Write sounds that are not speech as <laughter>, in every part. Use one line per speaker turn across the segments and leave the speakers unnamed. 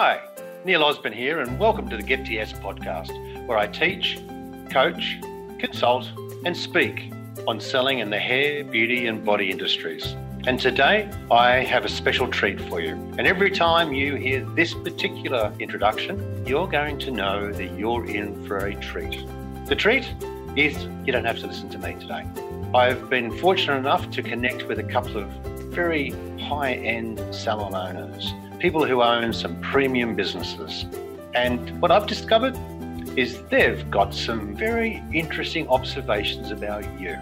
Hi, Neil Osborne here, and welcome to the Get to Yes podcast, where I teach, coach, consult, and speak on selling in the hair, beauty, and body industries. And today I have a special treat for you. And every time you hear this particular introduction, you're going to know that you're in for a treat. The treat is you don't have to listen to me today. I've been fortunate enough to connect with a couple of very high end salon owners, people who own some premium businesses. And what I've discovered is they've got some very interesting observations about you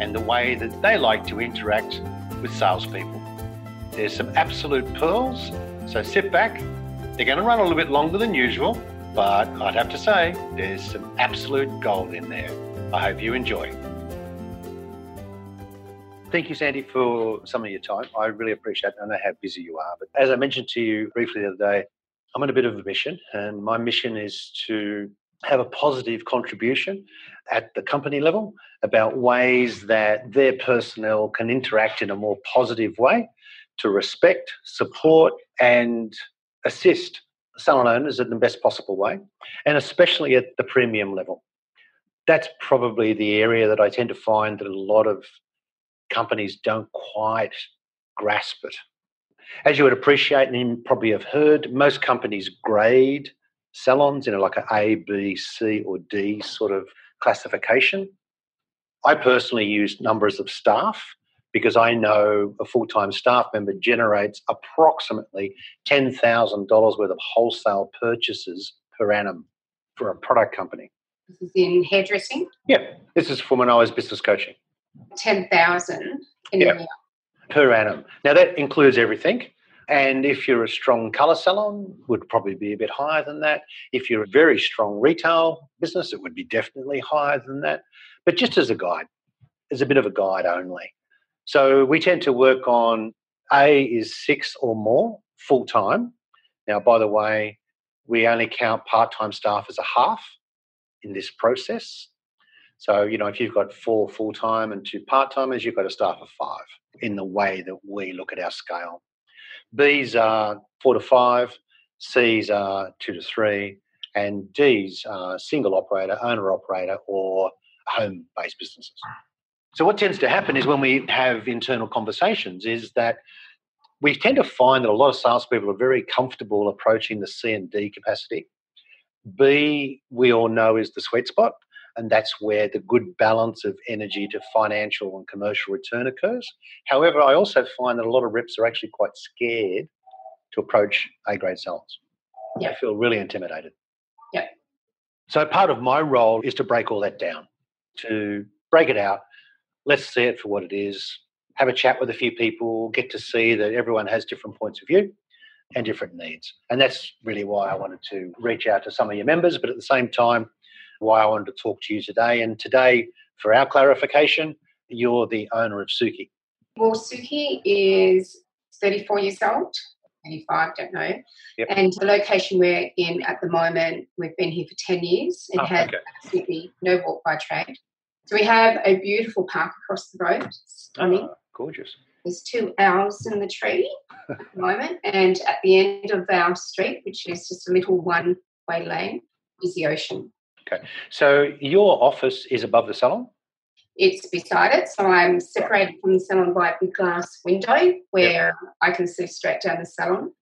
and the way that they like to interact with salespeople. There's some absolute pearls, so sit back. They're going to run a little bit longer than usual, but I'd have to say there's some absolute gold in there. I hope you enjoy. Thank you, Sandy, for some of your time. I really appreciate it. I know how busy you are. But as I mentioned to you briefly the other day, I'm on a bit of a mission, and my mission is to have a positive contribution at the company level about ways that their personnel can interact in a more positive way to respect, support, and assist salon owners in the best possible way, and especially at the premium level. That's probably the area that I tend to find that a lot of companies don't quite grasp it. As you would appreciate and you probably have heard, most companies grade salons, you know, like a A, B, C, or D sort of classification. I personally use numbers of staff because I know a full time staff member generates approximately $10,000 worth of wholesale purchases per annum for a product company.
This is in hairdressing.
Yeah, this is from when I was business coaching.
10,000 in a year.
per annum. Now that includes everything. And if you're a strong colour salon, would probably be a bit higher than that. If you're a very strong retail business, it would be definitely higher than that. But just as a guide, as a bit of a guide only. So we tend to work on A is six or more full time. Now, by the way, we only count part time staff as a half in this process. So, you know, if you've got four full time and two part timers, you've got a staff of five in the way that we look at our scale. B's are four to five, C's are two to three, and D's are single operator, owner operator, or home based businesses. So, what tends to happen is when we have internal conversations, is that we tend to find that a lot of salespeople are very comfortable approaching the C and D capacity. B, we all know, is the sweet spot and that's where the good balance of energy to financial and commercial return occurs. However, I also find that a lot of reps are actually quite scared to approach A grade salons. They feel really intimidated.
Yeah.
So part of my role is to break all that down, to break it out. Let's see it for what it is. Have a chat with a few people, get to see that everyone has different points of view and different needs. And that's really why I wanted to reach out to some of your members, but at the same time, why I wanted to talk to you today. And today, for our clarification, you're the owner of Suki.
Well, Suki is 34 years old, 85, don't know.
Yep.
And the location we're in at the moment, we've been here for 10 years. and
Oh,
has
okay.
absolutely no walk by trade. So we have a beautiful park across the road. It's stunning.
Ah, gorgeous.
There's two owls in the tree <laughs> at the moment. And at the end of our street, which is just a little one way lane, is the ocean.
So your office is above the salon?
It's beside it, so I'm separated from the salon by a big glass window where I can see straight down the salon.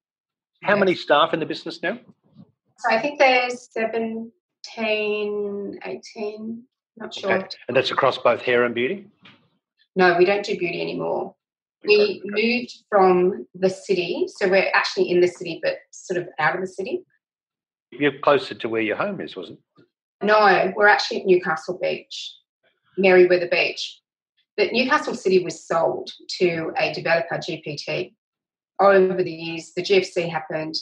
How many staff in the business now?
So I think there's 17, 18, not sure.
Okay. And that's across both hair and beauty?
No, we don't do beauty anymore. We moved from the city, so we're actually in the city, but sort of out of the city.
You're closer to where your home is, wasn't it?
No, we're actually at Newcastle Beach, Merewether Beach. But Newcastle City was sold to a developer, GPT. Over the years, the GFC happened,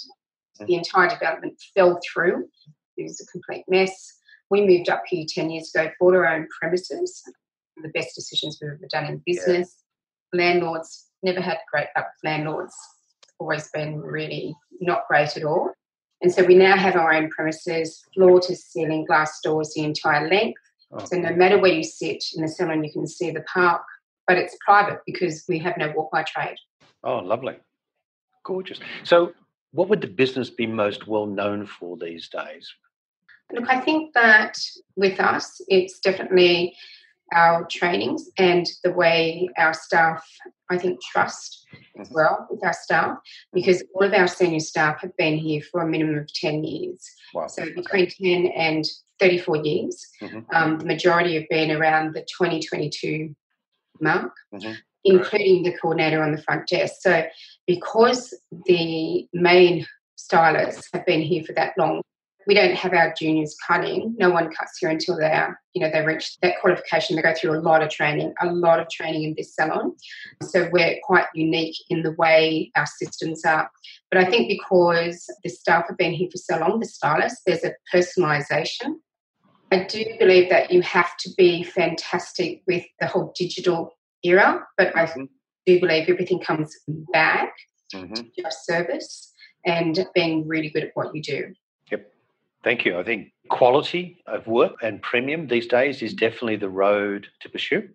the entire development fell through. It was a complete mess. We moved up here 10 years ago, bought our own premises, the best decisions we've ever done in business. Landlords never had great luck landlords, always been really not great at all. And so we now have our own premises, floor to ceiling glass doors the entire length.
Oh,
So no matter where you sit in the salon, you can see the park, but it's private because we have no walk by trade.
oh, lovely. Gorgeous. So What would the business be most well known for these days?
Look, I think that with us, it's definitely our trainings and the way our staff, I think, trust as mm-hmm. well with our staff because all of our senior staff have been here for a minimum of 10 years. Wow. So between okay. 10 and 34 years. Mm-hmm. Um, the majority have been around the 2022 mark, mm-hmm. including the coordinator on the front desk. So because the main stylists have been here for that long, we don't have our juniors cutting. No one cuts here until they are, you know, they reach that qualification. They go through a lot of training, a lot of training in this salon. So we're quite unique in the way our systems are. But I think because the staff have been here for so long, the stylists, there's a personalisation. I do believe that you have to be fantastic with the whole digital era, but I mm-hmm. do believe everything comes back mm-hmm. to your service and being really good at what you do.
Thank you. I think quality of work and premium these days is definitely the road to pursue.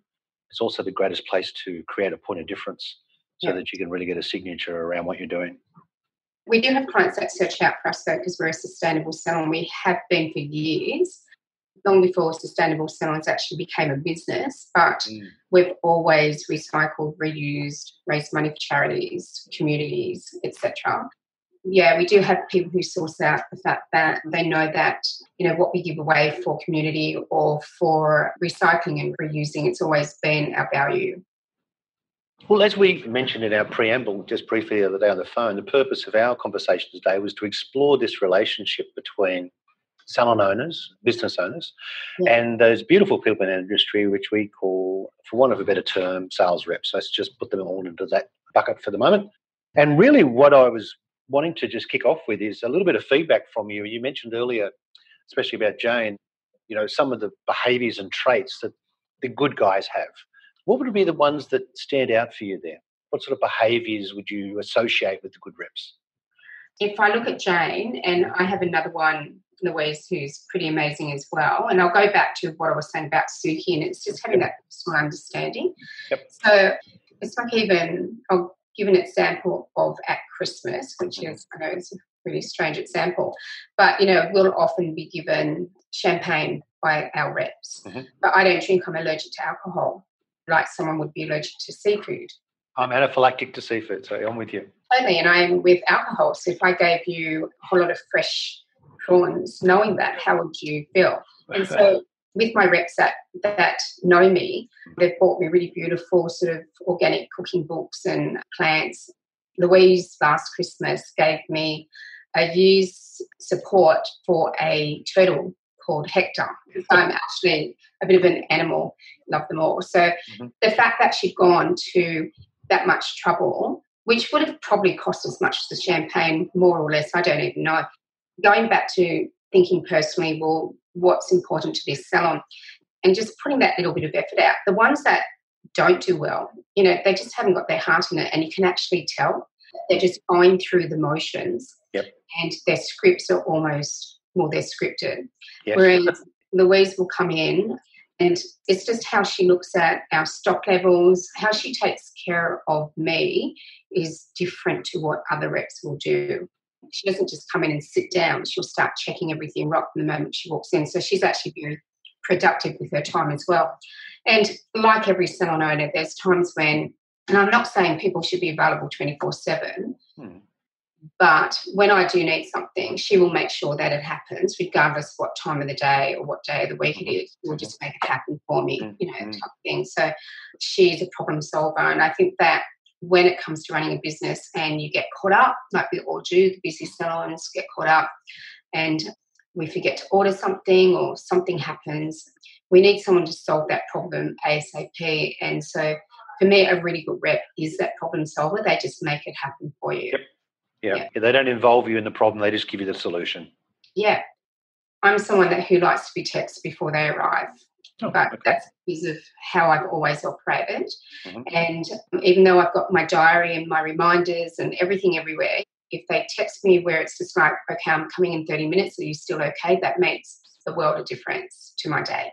It's also the greatest place to create a point of difference so yeah. that you can really get a signature around what you're doing.
We do have clients that search out for us though because we're a sustainable salon. We have been for years, long before sustainable salons actually became a business. But mm. we've always recycled, reused, raised money for charities, communities, etc yeah, we do have people who source out the fact that they know that, you know, what we give away for community or for recycling and reusing, it's always been our value.
Well, as we mentioned in our preamble just briefly the other day on the phone, the purpose of our conversation today was to explore this relationship between salon owners, business owners, yeah. and those beautiful people in the industry, which we call, for want of a better term, sales reps. Let's just put them all into that bucket for the moment. And really, what I was wanting to just kick off with is a little bit of feedback from you. You mentioned earlier, especially about Jane, you know, some of the behaviors and traits that the good guys have. What would be the ones that stand out for you there? What sort of behaviors would you associate with the good reps?
If I look at Jane, and I have another one, Louise, who's pretty amazing as well, and I'll go back to what I was saying about Suki, and it's just having that personal understanding. Yep. So it's like even, I'll give an example of at Christmas, which is, I know it's a really strange example, but, you know, we'll often be given champagne by our reps. Mm-hmm. But I don't drink, I'm allergic to alcohol, like someone would be allergic to seafood.
I'm anaphylactic to seafood, so I'm with you.
Totally, and I'm with alcohol. So if I gave you a whole lot of fresh prawns, knowing that, how would you feel? And so <laughs> with my reps that, that know me, they've bought me really beautiful sort of organic cooking books and plants. Louise last Christmas gave me a used support for a turtle called Hector. I'm actually a bit of an animal, love them all. So mm-hmm. the fact that she'd gone to that much trouble, which would have probably cost as much as the champagne, more or less, I don't even know. Going back to thinking personally, well, what's important to this salon, and just putting that little bit of effort out. The ones that don't do well, you know, they just haven't got their heart in it, and you can actually tell they're just going through the motions,
yep.
and their scripts are almost well, they're scripted. Yes. Whereas Louise will come in and it's just how she looks at our stock levels, how she takes care of me is different to what other reps will do she doesn't just come in and sit down. She'll start checking everything right from the moment she walks in. So she's actually very productive with her time as well. And like every salon owner, there's times when, and I'm not saying people should be available 24 7, hmm. but when I do need something, she will make sure that it happens, regardless what time of the day or what day of the week it is. She'll just make it happen for me, hmm. you know, type of thing. So she's a problem solver. And I think that when it comes to running a business and you get caught up, like we all do, the busy salons get caught up and we forget to order something or something happens, we need someone to solve that problem ASAP. And so for me, a really good rep is that problem solver. They just make it happen for you.
Yep. Yeah. yeah. They don't involve you in the problem, they just give you the solution.
Yeah. I'm someone that who likes to be texted before they arrive. Oh, but okay. that's because of how I've always operated. Mm-hmm. And even though I've got my diary and my reminders and everything everywhere, if they text me where it's just like, okay, I'm coming in 30 minutes, are you still okay? That makes the world a difference to my day.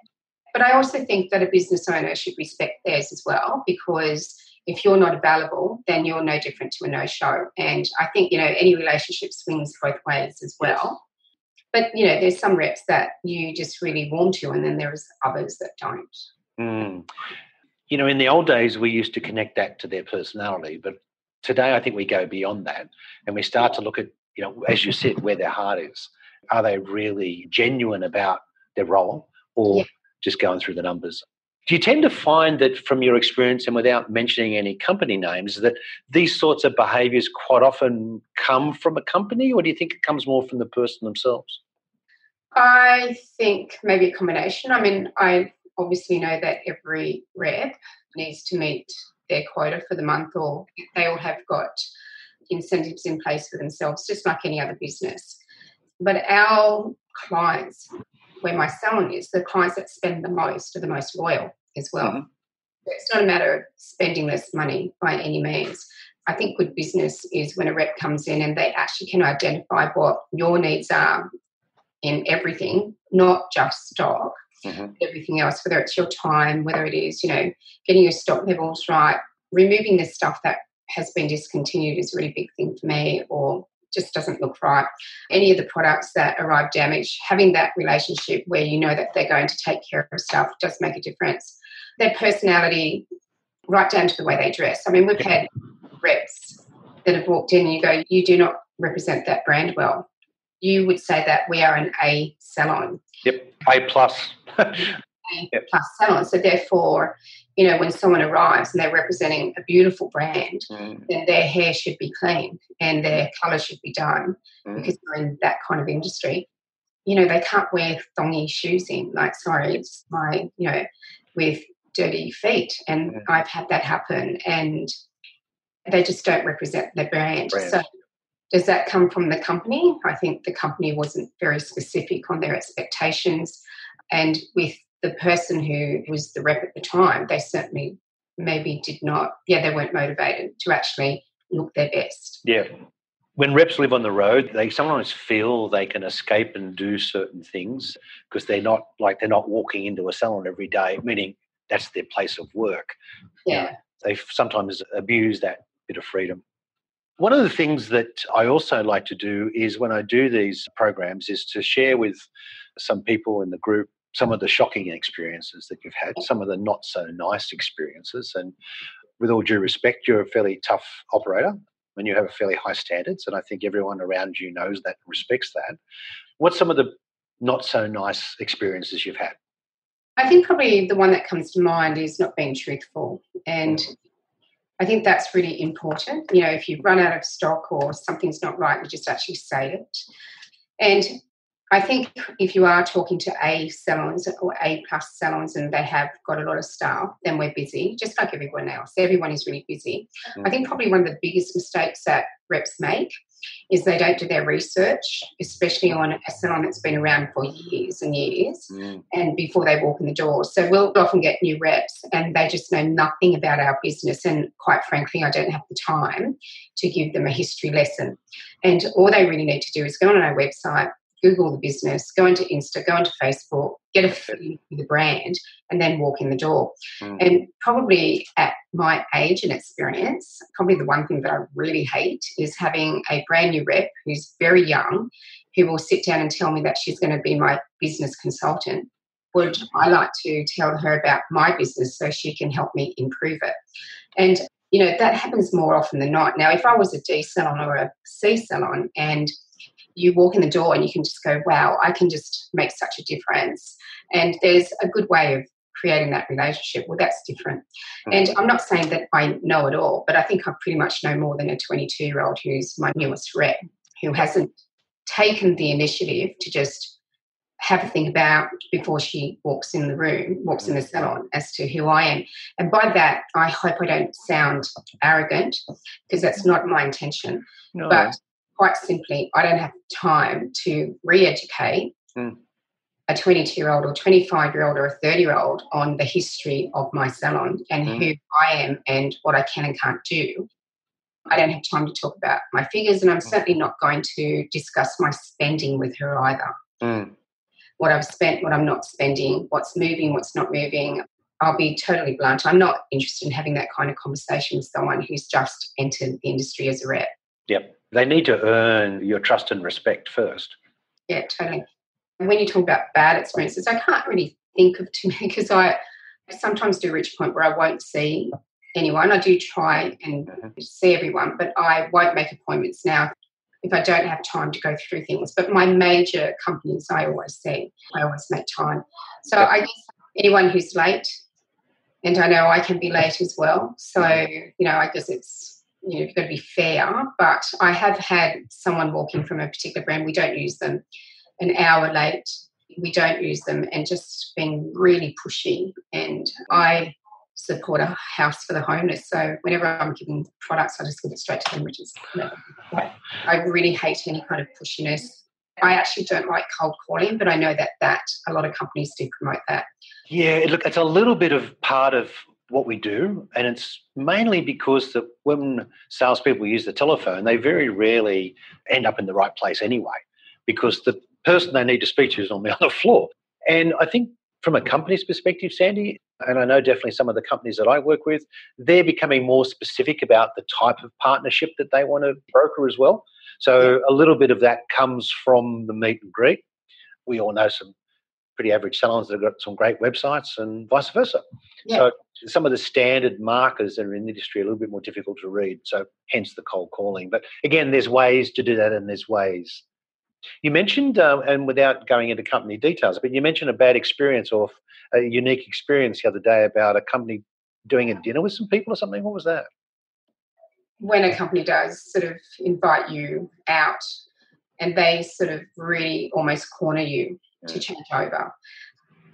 But I also think that a business owner should respect theirs as well because if you're not available, then you're no different to a no show. And I think, you know, any relationship swings both ways as well. But, you know, there's some reps that you just really warm to, and then there's others that don't.
Mm. You know, in the old days, we used to connect that to their personality, but today I think we go beyond that and we start to look at, you know, as you said, where their heart is. Are they really genuine about their role or yeah. just going through the numbers? Do you tend to find that from your experience and without mentioning any company names that these sorts of behaviors quite often come from a company or do you think it comes more from the person themselves?
I think maybe a combination. I mean, I obviously know that every rep needs to meet their quota for the month or they all have got incentives in place for themselves, just like any other business. But our clients, where my salon is, the clients that spend the most are the most loyal as well. Mm-hmm. It's not a matter of spending less money by any means. I think good business is when a rep comes in and they actually can identify what your needs are in everything, not just stock, mm-hmm. everything else, whether it's your time, whether it is, you know, getting your stock levels right, removing the stuff that has been discontinued is a really big thing for me, or just doesn't look right. Any of the products that arrive damaged, having that relationship where you know that they're going to take care of stuff does make a difference. Their personality, right down to the way they dress. I mean, we've had reps that have walked in and you go, you do not represent that brand well. You would say that we are an A salon.
Yep, A plus.
A yep. plus salon. So therefore, you know, when someone arrives and they're representing a beautiful brand, mm. then their hair should be clean and their colour should be done mm. because they're in that kind of industry. You know, they can't wear thongy shoes in, like, sorry, it's my, you know, with dirty feet. And mm. I've had that happen and they just don't represent their brand. brand. So, does that come from the company? I think the company wasn't very specific on their expectations. And with the person who was the rep at the time, they certainly maybe did not, yeah, they weren't motivated to actually look their best.
Yeah. When reps live on the road, they sometimes feel they can escape and do certain things because they're not like they're not walking into a salon every day, meaning that's their place of work.
Yeah.
They sometimes abuse that bit of freedom. One of the things that I also like to do is when I do these programs is to share with some people in the group some of the shocking experiences that you've had, some of the not so nice experiences. And with all due respect, you're a fairly tough operator and you have a fairly high standards. And I think everyone around you knows that and respects that. What's some of the not so nice experiences you've had?
I think probably the one that comes to mind is not being truthful. And mm. I think that's really important. You know, if you run out of stock or something's not right, you just actually say it. And I think if you are talking to A salons or A plus salons and they have got a lot of staff, then we're busy, just like everyone else. Everyone is really busy. Mm. I think probably one of the biggest mistakes that reps make is they don't do their research, especially on a salon that's been around for years and years mm. and before they walk in the door. So we'll often get new reps and they just know nothing about our business. And quite frankly, I don't have the time to give them a history lesson. And all they really need to do is go on our website, Google the business, go into Insta, go into Facebook, get a feel for the brand, and then walk in the door. Mm. And probably at my age and experience, probably the one thing that I really hate is having a brand new rep who's very young, who will sit down and tell me that she's going to be my business consultant. Would I like to tell her about my business so she can help me improve it? And you know that happens more often than not. Now, if I was a D salon or a C salon and you walk in the door and you can just go, wow, I can just make such a difference. And there's a good way of creating that relationship. Well, that's different. Mm-hmm. And I'm not saying that I know it all, but I think I pretty much know more than a 22 year old who's my newest rep, who hasn't taken the initiative to just have a think about before she walks in the room, walks in the salon as to who I am. And by that, I hope I don't sound arrogant because that's not my intention. No. But quite simply, I don't have time to re educate mm. a 22 year old or 25 year old or a 30 year old on the history of my salon and mm. who I am and what I can and can't do. I don't have time to talk about my figures, and I'm mm. certainly not going to discuss my spending with her either. Mm. What I've spent, what I'm not spending, what's moving, what's not moving. I'll be totally blunt. I'm not interested in having that kind of conversation with someone who's just entered the industry as a rep.
Yep. They need to earn your trust and respect first.
Yeah, totally. And when you talk about bad experiences, I can't really think of too many because I sometimes do reach a point where I won't see anyone. I do try and mm-hmm. see everyone, but I won't make appointments now if I don't have time to go through things. But my major companies, I always see, I always make time. So I guess anyone who's late, and I know I can be late as well. So, you know, I guess it's, you know, got to be fair. But I have had someone walking from a particular brand, we don't use them, an hour late. We don't use them and just being really pushy. And I support a house for the homeless. So whenever I'm giving products, I just give it straight to them, which is I really hate any kind of pushiness. I actually don't like cold calling, but I know that that a lot of companies do promote that.
Yeah, look, it's a little bit of part of what we do, and it's mainly because that when salespeople use the telephone, they very rarely end up in the right place anyway, because the person they need to speak to is on the <laughs> other floor. And I think from a company's perspective, Sandy, and I know definitely some of the companies that I work with, they're becoming more specific about the type of partnership that they want to broker as well. So a little bit of that comes from the meet and greet. We all know some pretty average salons that have got some great websites and vice versa. Yeah. So some of the standard markers that are in the industry are a little bit more difficult to read. So hence the cold calling. But again, there's ways to do that and there's ways. You mentioned, uh, and without going into company details, but you mentioned a bad experience or a unique experience the other day about a company doing a dinner with some people or something. What was that?
When a company does sort of invite you out and they sort of really almost corner you to change over.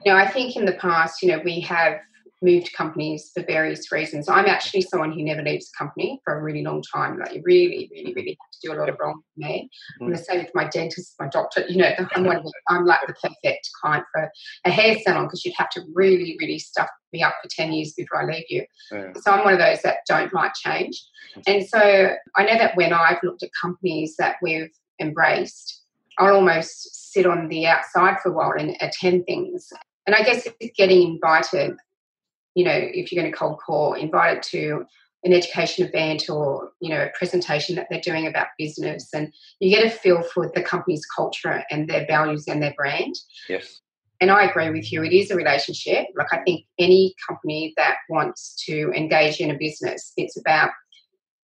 You know, I think in the past, you know, we have moved companies for various reasons. I'm actually someone who never leaves a company for a really long time. Like you really, really, really have to do a lot of wrong for me. Mm. I'm the same with my dentist, my doctor. You know, <laughs> I'm one of the, I'm like the perfect client for a hair salon because you'd have to really, really stuff me up for 10 years before I leave you. Yeah. So I'm one of those that don't like change. And so I know that when I've looked at companies that we've embraced, I'll almost sit on the outside for a while and attend things. And I guess getting invited, you know, if you're going to cold call, invited to an education event or, you know, a presentation that they're doing about business and you get a feel for the company's culture and their values and their brand.
Yes.
And I agree with you, it is a relationship. Like I think any company that wants to engage in a business, it's about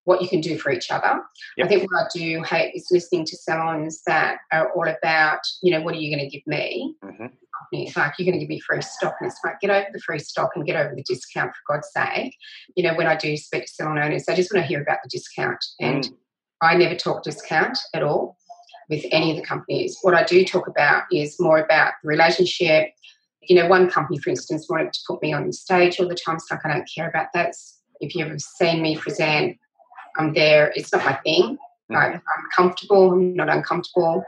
what you can do for each other. Yep. I think what I do hate is listening to salons that are all about, you know, what are you going to give me? Mm-hmm. It's like, you're going to give me free stock. And it's like, get over the free stock and get over the discount, for God's sake. You know, when I do speak to salon owners, I just want to hear about the discount. And mm. I never talk discount at all with any of the companies. What I do talk about is more about the relationship. You know, one company, for instance, wanted to put me on the stage all the time. It's like, I don't care about that. If you've ever seen me present, I'm there. It's not my thing. Mm. I'm comfortable. I'm not uncomfortable,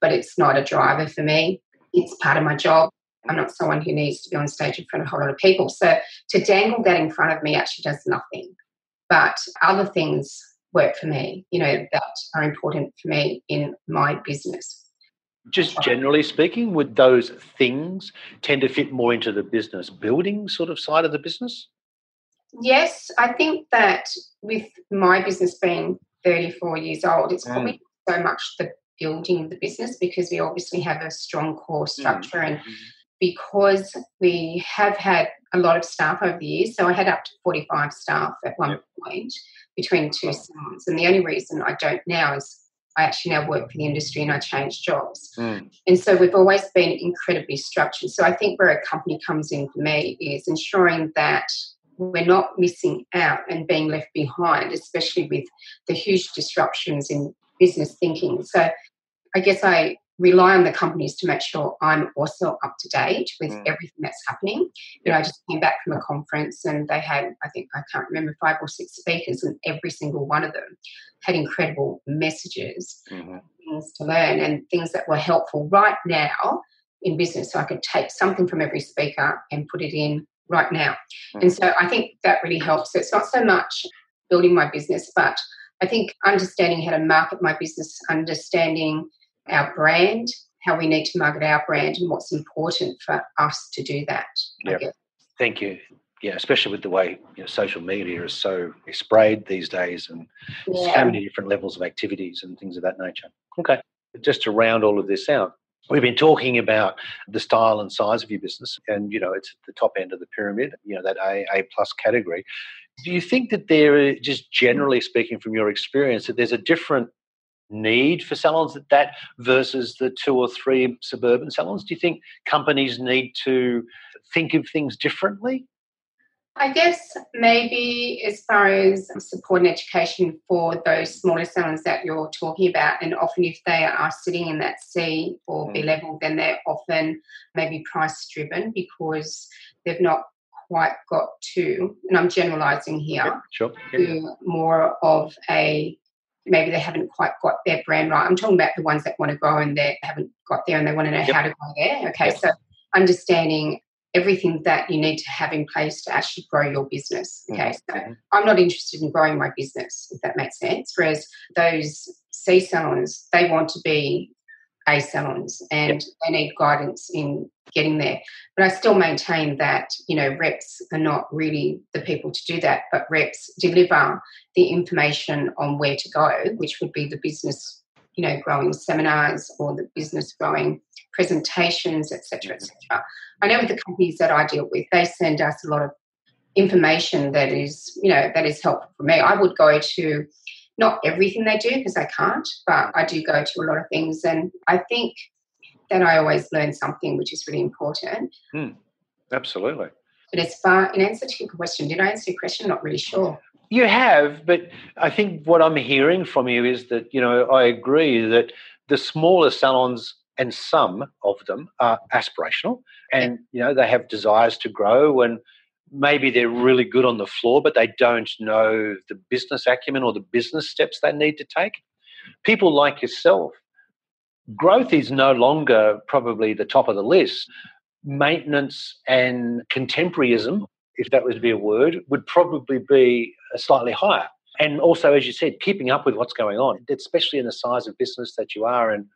but it's not a driver for me. It's part of my job. I'm not someone who needs to be on stage in front of a whole lot of people. So to dangle that in front of me actually does nothing. But other things work for me, you know, that are important for me in my business.
Just generally speaking, would those things tend to fit more into the business building sort of side of the business?
Yes, I think that with my business being 34 years old, it's probably mm. so much the building of the business because we obviously have a strong core mm. structure mm. and because we have had a lot of staff over the years. So I had up to 45 staff at one yep. point between two salons. And the only reason I don't now is I actually now work for the industry and I changed jobs. Mm. And so we've always been incredibly structured. So I think where a company comes in for me is ensuring that we're not missing out and being left behind, especially with the huge disruptions in business thinking. So I guess I rely on the companies to make sure I'm also up to date with mm. everything that's happening. You know, I just came back from a conference and they had, I think, I can't remember, five or six speakers, and every single one of them had incredible messages, mm-hmm. things to learn, and things that were helpful right now in business. So I could take something from every speaker and put it in right now. Mm. And so I think that really helps. So it's not so much building my business, but I think understanding how to market my business, understanding our brand, how we need to market our brand, and what's important for us to do that.
Yep. Thank you. Yeah, especially with the way you know, social media is so sprayed these days and yeah. so many different levels of activities and things of that nature. Okay. Just to round all of this out, We've been talking about the style and size of your business, and you know it's at the top end of the pyramid. You know that A A plus category. Do you think that there, just generally speaking from your experience, that there's a different need for salons at that versus the two or three suburban salons? Do you think companies need to think of things differently?
I guess maybe as far as support and education for those smaller salons that you're talking about, and often if they are sitting in that C or B mm. level, then they're often maybe price driven because they've not quite got to, and I'm generalizing here,
sure.
to more of a maybe they haven't quite got their brand right. I'm talking about the ones that want to grow and they haven't got there and they want to know yep. how to go there. Okay, yep. so understanding everything that you need to have in place to actually grow your business. Mm-hmm. Okay, so I'm not interested in growing my business, if that makes sense. Whereas those C salons, they want to be A salons and they need guidance in getting there. But I still maintain that, you know, reps are not really the people to do that, but reps deliver the information on where to go, which would be the business, you know, growing seminars or the business growing presentations, etc., etc. I know with the companies that I deal with, they send us a lot of information that is, you know, that is helpful for me. I would go to not everything they do because I can't, but I do go to a lot of things, and I think that I always learn something, which is really important.
Hmm. Absolutely.
But as far in answer to your question, did I answer your question? Not really sure.
You have, but I think what I'm hearing from you is that you know I agree that the smaller salons and some of them are aspirational and you know they have desires to grow and maybe they're really good on the floor but they don't know the business acumen or the business steps they need to take. People like yourself mm. growth is no longer probably the top of the list. Maintenance and contemporaryism mm. if that was to be a word would probably be uh, slightly higher. And also as you said keeping up with what's going on especially in the size of business that you are and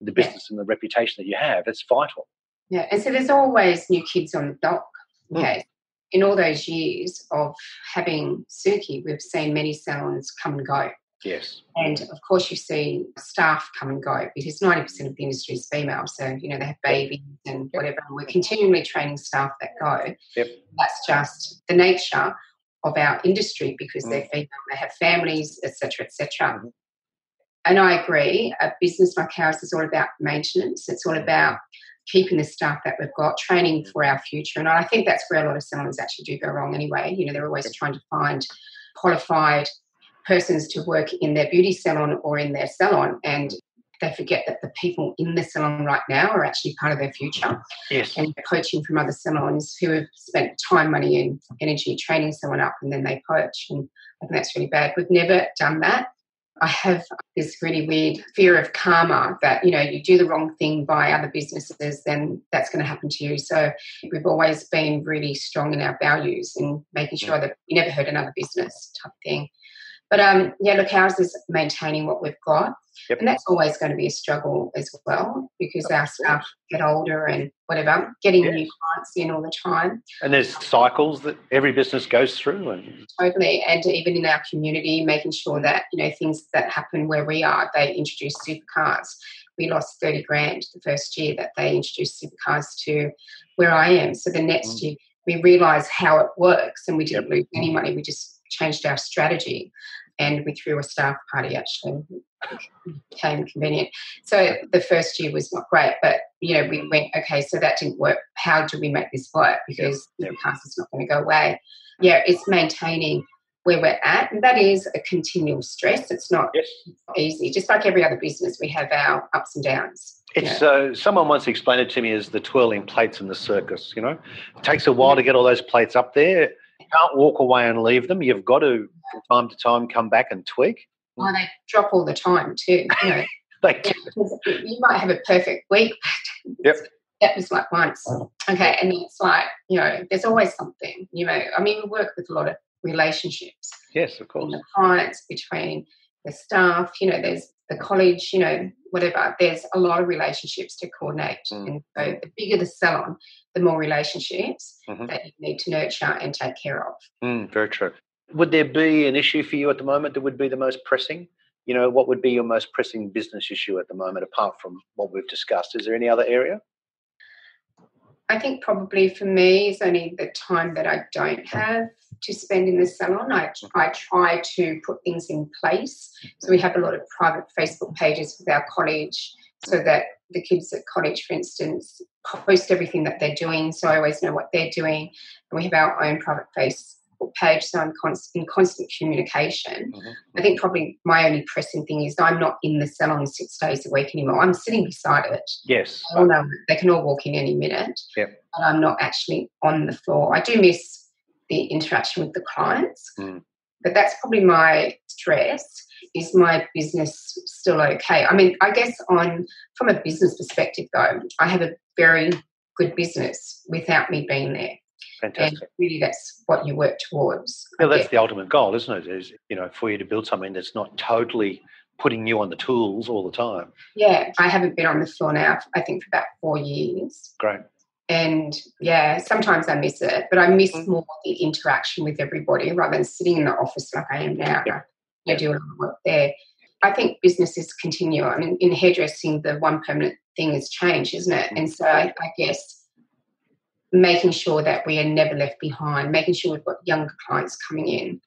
the business yeah. and the reputation that you have. It's vital.
Yeah, and so there's always new kids on the block. Hmm. Okay. Mm. In all those years of having Suki, we've seen many salons come and go.
Yes.
And of course, you see staff come and go because 90% of the industry is female. So, you know, they have babies and whatever. And we're continually training staff that go.
Yep.
That's just the nature of our industry because mm. they're female, they have families, etc., etc. Mm-hmm and I agree, a business like ours is all about maintenance. It's all about keeping the staff that we've got, training for our future. And I think that's where a lot of salons actually do go wrong anyway. You know, they're always trying to find qualified persons to work in their beauty salon or in their salon. And they forget that the people in the salon right now are actually part of their future.
Yes.
And coaching from other salons who have spent time, money, and energy training someone up and then they coach. And I think that's really bad. We've never done that. I have this really weird fear of karma that, you know, you do the wrong thing by other businesses, then that's going to happen to you. So we've always been really strong in our values and making sure mm. that you never hurt another business type thing. But um, yeah, look, ours is maintaining what we've got. Yep. And that's always going to be a struggle as well because our staff get older and whatever, getting new clients in all the time.
And there's cycles that every business goes through. And
totally. And even in our community, making sure that, you know, things that happen where we are, they introduce supercars. We lost 30 grand the first year that they introduced supercars to where I am. So the next mm. year we realised how it works and we didn't yep. lose any money. We just changed our strategy and we threw a staff party actually became convenient. So the first year was not great but you know we went okay so that didn't work. How do we make this work? Because the past is not going to go away. Yeah it's maintaining where we're at and that is a continual stress. It's not yes. easy. Just like every other business we have our ups and downs.
It's uh, someone once explained it to me as the twirling plates in the circus. You know, it takes a while to get all those plates up there can't walk away and leave them. You've got to, from time to time, come back and tweak.
Oh, they drop all the time too. You know, <laughs> yeah, you might have a perfect week. <laughs>
yep.
That was like once. Okay, and it's like you know, there's always something. You know, I mean, we work with a lot of relationships.
Yes, of course.
The clients between the staff, you know, there's the college, you know, whatever. There's a lot of relationships to coordinate. Mm. And so the bigger the salon, the more relationships mm-hmm. that you need to nurture and take care of.
Mm, very true. Would there be an issue for you at the moment that would be the most pressing? You know, what would be your most pressing business issue at the moment, apart from what we've discussed? Is there any other area?
I think probably for me is only the time that I don't have to spend in the salon. I, I try to put things in place. So we have a lot of private Facebook pages with our college so that the kids at college, for instance, post everything that they're doing. So I always know what they're doing. And we have our own private Facebook page, so I'm const- in constant communication. Mm-hmm. I think probably my only pressing thing is I'm not in the salon six days a week anymore. I'm sitting beside it.
Yes.
They, all know, they can all walk in any minute.
Yep.
But I'm not actually on the floor. I do miss the interaction with the clients, mm. but that's probably my stress. Is my business still okay? I mean, I guess on from a business perspective, though, I have a very good business without me being there.
Fantastic.
And really, that's what you work towards.
Well, that's the ultimate goal, isn't it? Is you know, for you to build something that's not totally putting you on the tools all the time.
Yeah, I haven't been on the floor now. I think for about four years.
Great.
And yeah, sometimes I miss it, but I miss mm. more the interaction with everybody rather than sitting in the office like I am now. Yep. I do a lot of work there. I think businesses continue. I mean, in hairdressing, the one permanent thing has changed, isn't it? And so I, I guess making sure that we are never left behind, making sure we've got younger clients coming in.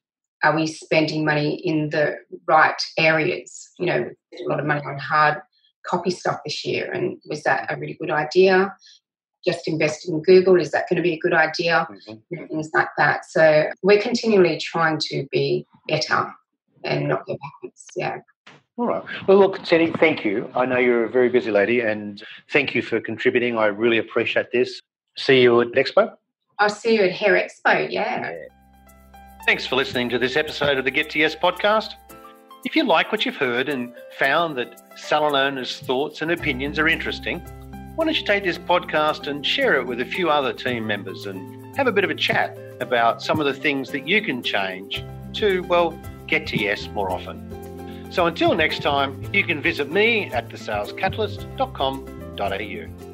Are we spending money in the right areas? You know, a lot of money on hard copy stuff this year, and was that a really good idea? Just invested in Google, is that going to be a good idea? Mm-hmm. Things like that. So we're continually trying to be better and not go backwards. Yeah.
All right. Well, look, Sandy, thank you. I know you're a very busy lady, and thank you for contributing. I really appreciate this. See you at Expo?
I'll see you at Hair Expo, yeah. yeah.
Thanks for listening to this episode of the Get to Yes podcast. If you like what you've heard and found that salon owners' thoughts and opinions are interesting, why don't you take this podcast and share it with a few other team members and have a bit of a chat about some of the things that you can change to, well, get to yes more often. So until next time, you can visit me at thesalescatalyst.com.au.